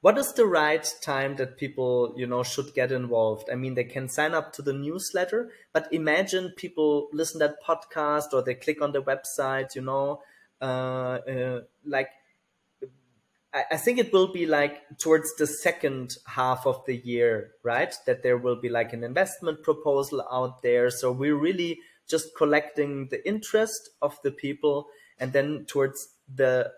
what is the right time that people you know should get involved? I mean they can sign up to the newsletter but imagine people listen that podcast or they click on the website you know uh, uh, like I, think it will be like towards the second half of the year right? That there will be like an investment proposal out there. So we're really just collecting the interest of the people and then towards the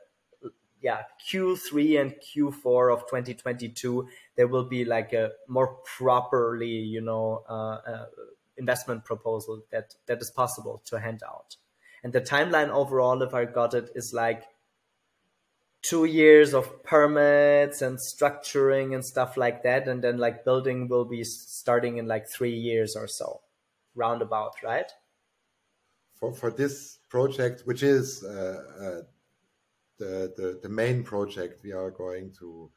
yeah q3 and q4 of 2022 there will be like a more properly you know uh, uh, investment proposal that that is possible to hand out. And the timeline overall if i got it is like two years of permits and structuring and stuff like that. And then like building will be starting in like three years or so roundabout right? For for this project which is uh, uh, the, the, the main project we are going to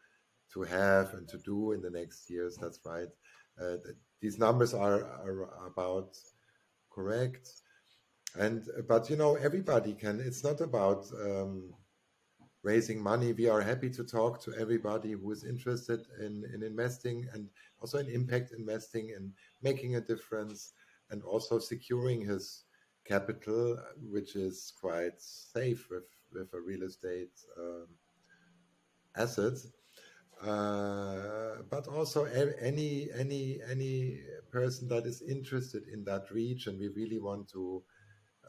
to have and to do in the next years. That's right. Uh, these numbers are, are about correct, and but you know everybody can. It's not about um, raising money. We are happy to talk to everybody who is interested in in investing and also in impact investing and making a difference and also securing his capital, which is quite safe with with a real estate um, asset. Uh, but also any any any person that is interested in that region, we really want to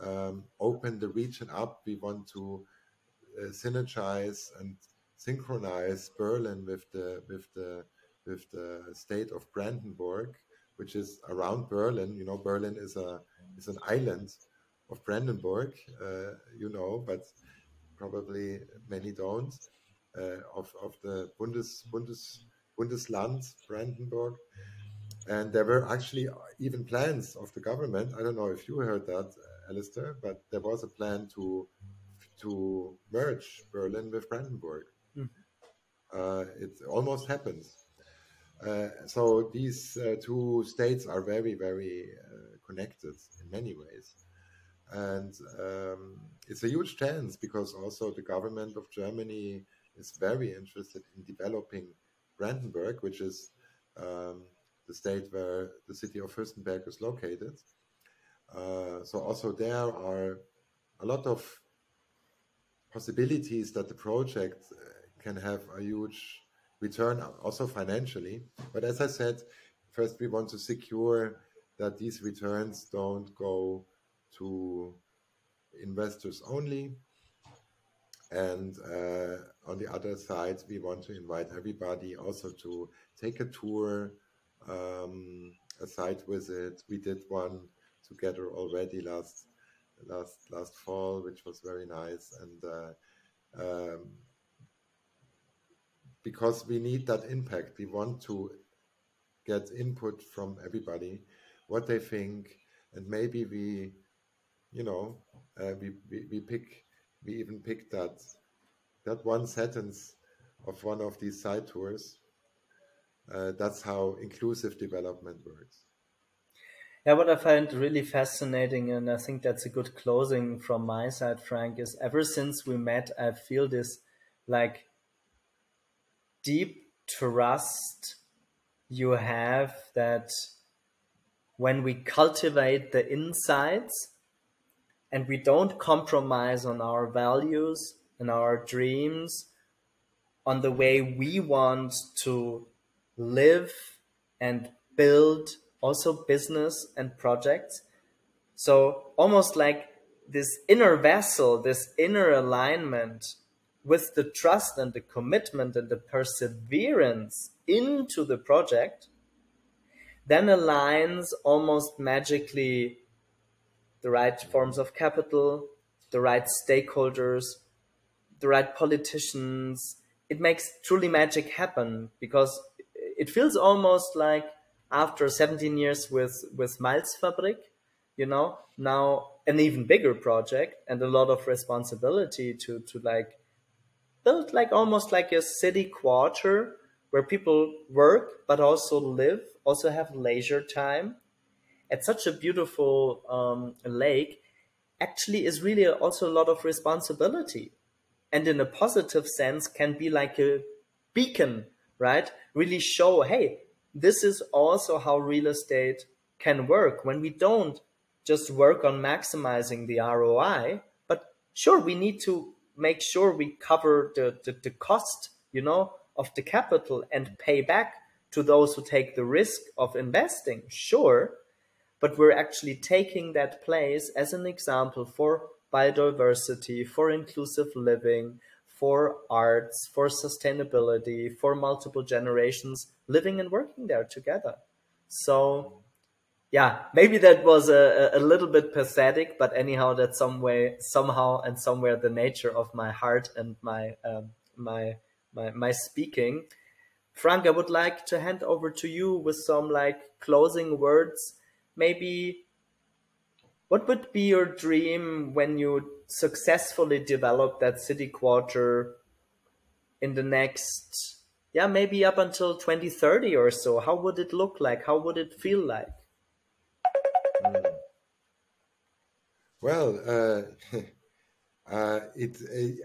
um, open the region up. We want to uh, synergize and synchronize Berlin with the with the with the state of Brandenburg, which is around Berlin. You know, Berlin is a is an island of Brandenburg. Uh, you know, but probably many don't, uh, of, of the Bundes, Bundes, Bundesland Brandenburg. And there were actually even plans of the government. I don't know if you heard that, Alistair, but there was a plan to to merge Berlin with Brandenburg. Mm. Uh, it almost happened. Uh, so these uh, two states are very, very uh, connected in many ways. And um, it's a huge chance because also the government of Germany is very interested in developing Brandenburg, which is um, the state where the city of Fürstenberg is located. Uh, so also there are a lot of possibilities that the project uh, can have a huge return, also financially. But as I said, first we want to secure that these returns don't go to investors only. And uh, on the other side, we want to invite everybody also to take a tour, um, a site visit. We did one together already last last last fall, which was very nice. And uh, um, because we need that impact, we want to get input from everybody, what they think, and maybe we you know, uh, we, we, we pick, we even picked that, that one sentence of one of these side tours. Uh, that's how inclusive development works. Yeah, what I find really fascinating, and I think that's a good closing from my side, Frank, is ever since we met, I feel this like deep trust you have that when we cultivate the insights and we don't compromise on our values and our dreams, on the way we want to live and build also business and projects. So almost like this inner vessel, this inner alignment with the trust and the commitment and the perseverance into the project, then aligns almost magically the right forms of capital, the right stakeholders, the right politicians. It makes truly magic happen because it feels almost like after 17 years with with Malzfabrik, you know, now an even bigger project and a lot of responsibility to to like build like almost like a city quarter where people work but also live, also have leisure time at such a beautiful um, lake actually is really also a lot of responsibility. And in a positive sense can be like a beacon right? Really show, hey, this is also how real estate can work. When we don't just work on maximizing the ROI, but sure, we need to make sure we cover the, the, the cost, you know, of the capital and pay back to those who take the risk of investing, sure, but we're actually taking that place as an example for biodiversity, for inclusive living, for arts, for sustainability, for multiple generations living and working there together. So, yeah, maybe that was a, a little bit pathetic, but anyhow, that's some way, somehow, and somewhere the nature of my heart and my um, my my my speaking. Frank, I would like to hand over to you with some like closing words. Maybe what would be your dream when you successfully develop that city quarter in the next, yeah, maybe up until 2030 or so? How would it look like? How would it feel like? Mm. Well, uh, uh, it,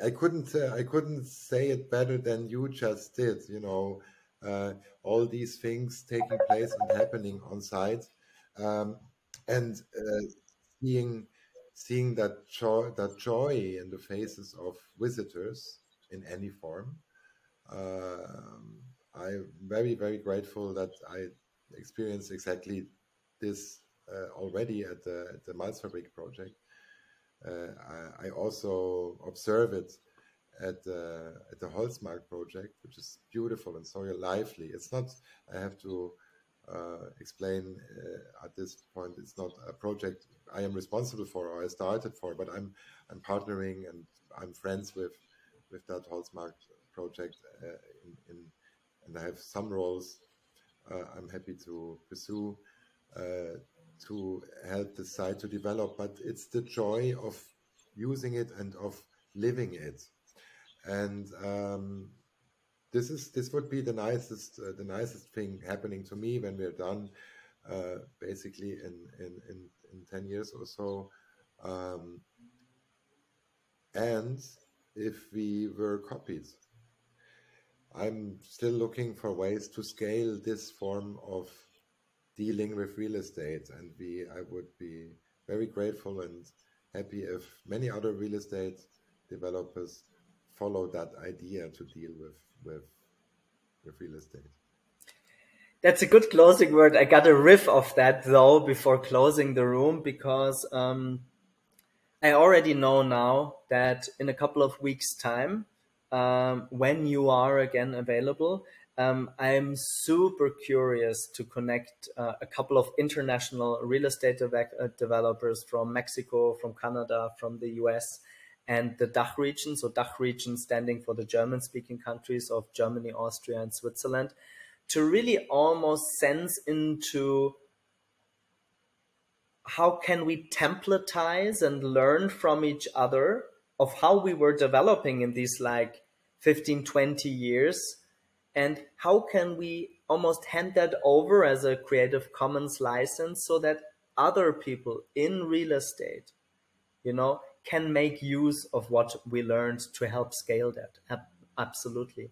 I couldn't uh, I couldn't say it better than you just did. You know, uh, all these things taking place and happening on site, um, and uh, seeing seeing that joy that joy in the faces of visitors in any form. Um, I'm very very grateful that I experienced exactly this uh, already at the at the Malzfabrik project. Uh, I, I, also observe it at the at the Holzmarkt project, which is beautiful and so lively. It's not. I have to uh, explain uh, at this point. It's not a project I am responsible for or I started for, but I'm I'm partnering and I'm friends with with that Holzmarkt project. Uh, in, in, and I have some roles uh, I'm happy to pursue uh, to help the site to develop. But it's the joy of using it and of living it and um, this is this would be the nicest uh, the nicest thing happening to me when we're done uh, basically in, in in in 10 years or so. Um, and if we were copied i'm still looking for ways to scale this form of dealing with real estate. And we i would be very grateful and happy if many other real estate developers follow that idea to deal with with with real estate. That's a good closing word. I got a riff of that though before closing the room because um, I already know now that in a couple of weeks' time, um, when you are again available, um, I'm super curious to connect uh, a couple of international real estate de- uh, developers from Mexico, from Canada, from the US, and the DACH region. So DACH region standing for the German speaking countries of Germany, Austria, and Switzerland to really almost sense into how can we templatize and learn from each other of how we were developing in these like 15 20 years and how can we almost hand that over as a creative commons license so that other people in real estate you know can make use of what we learned to help scale that. Absolutely.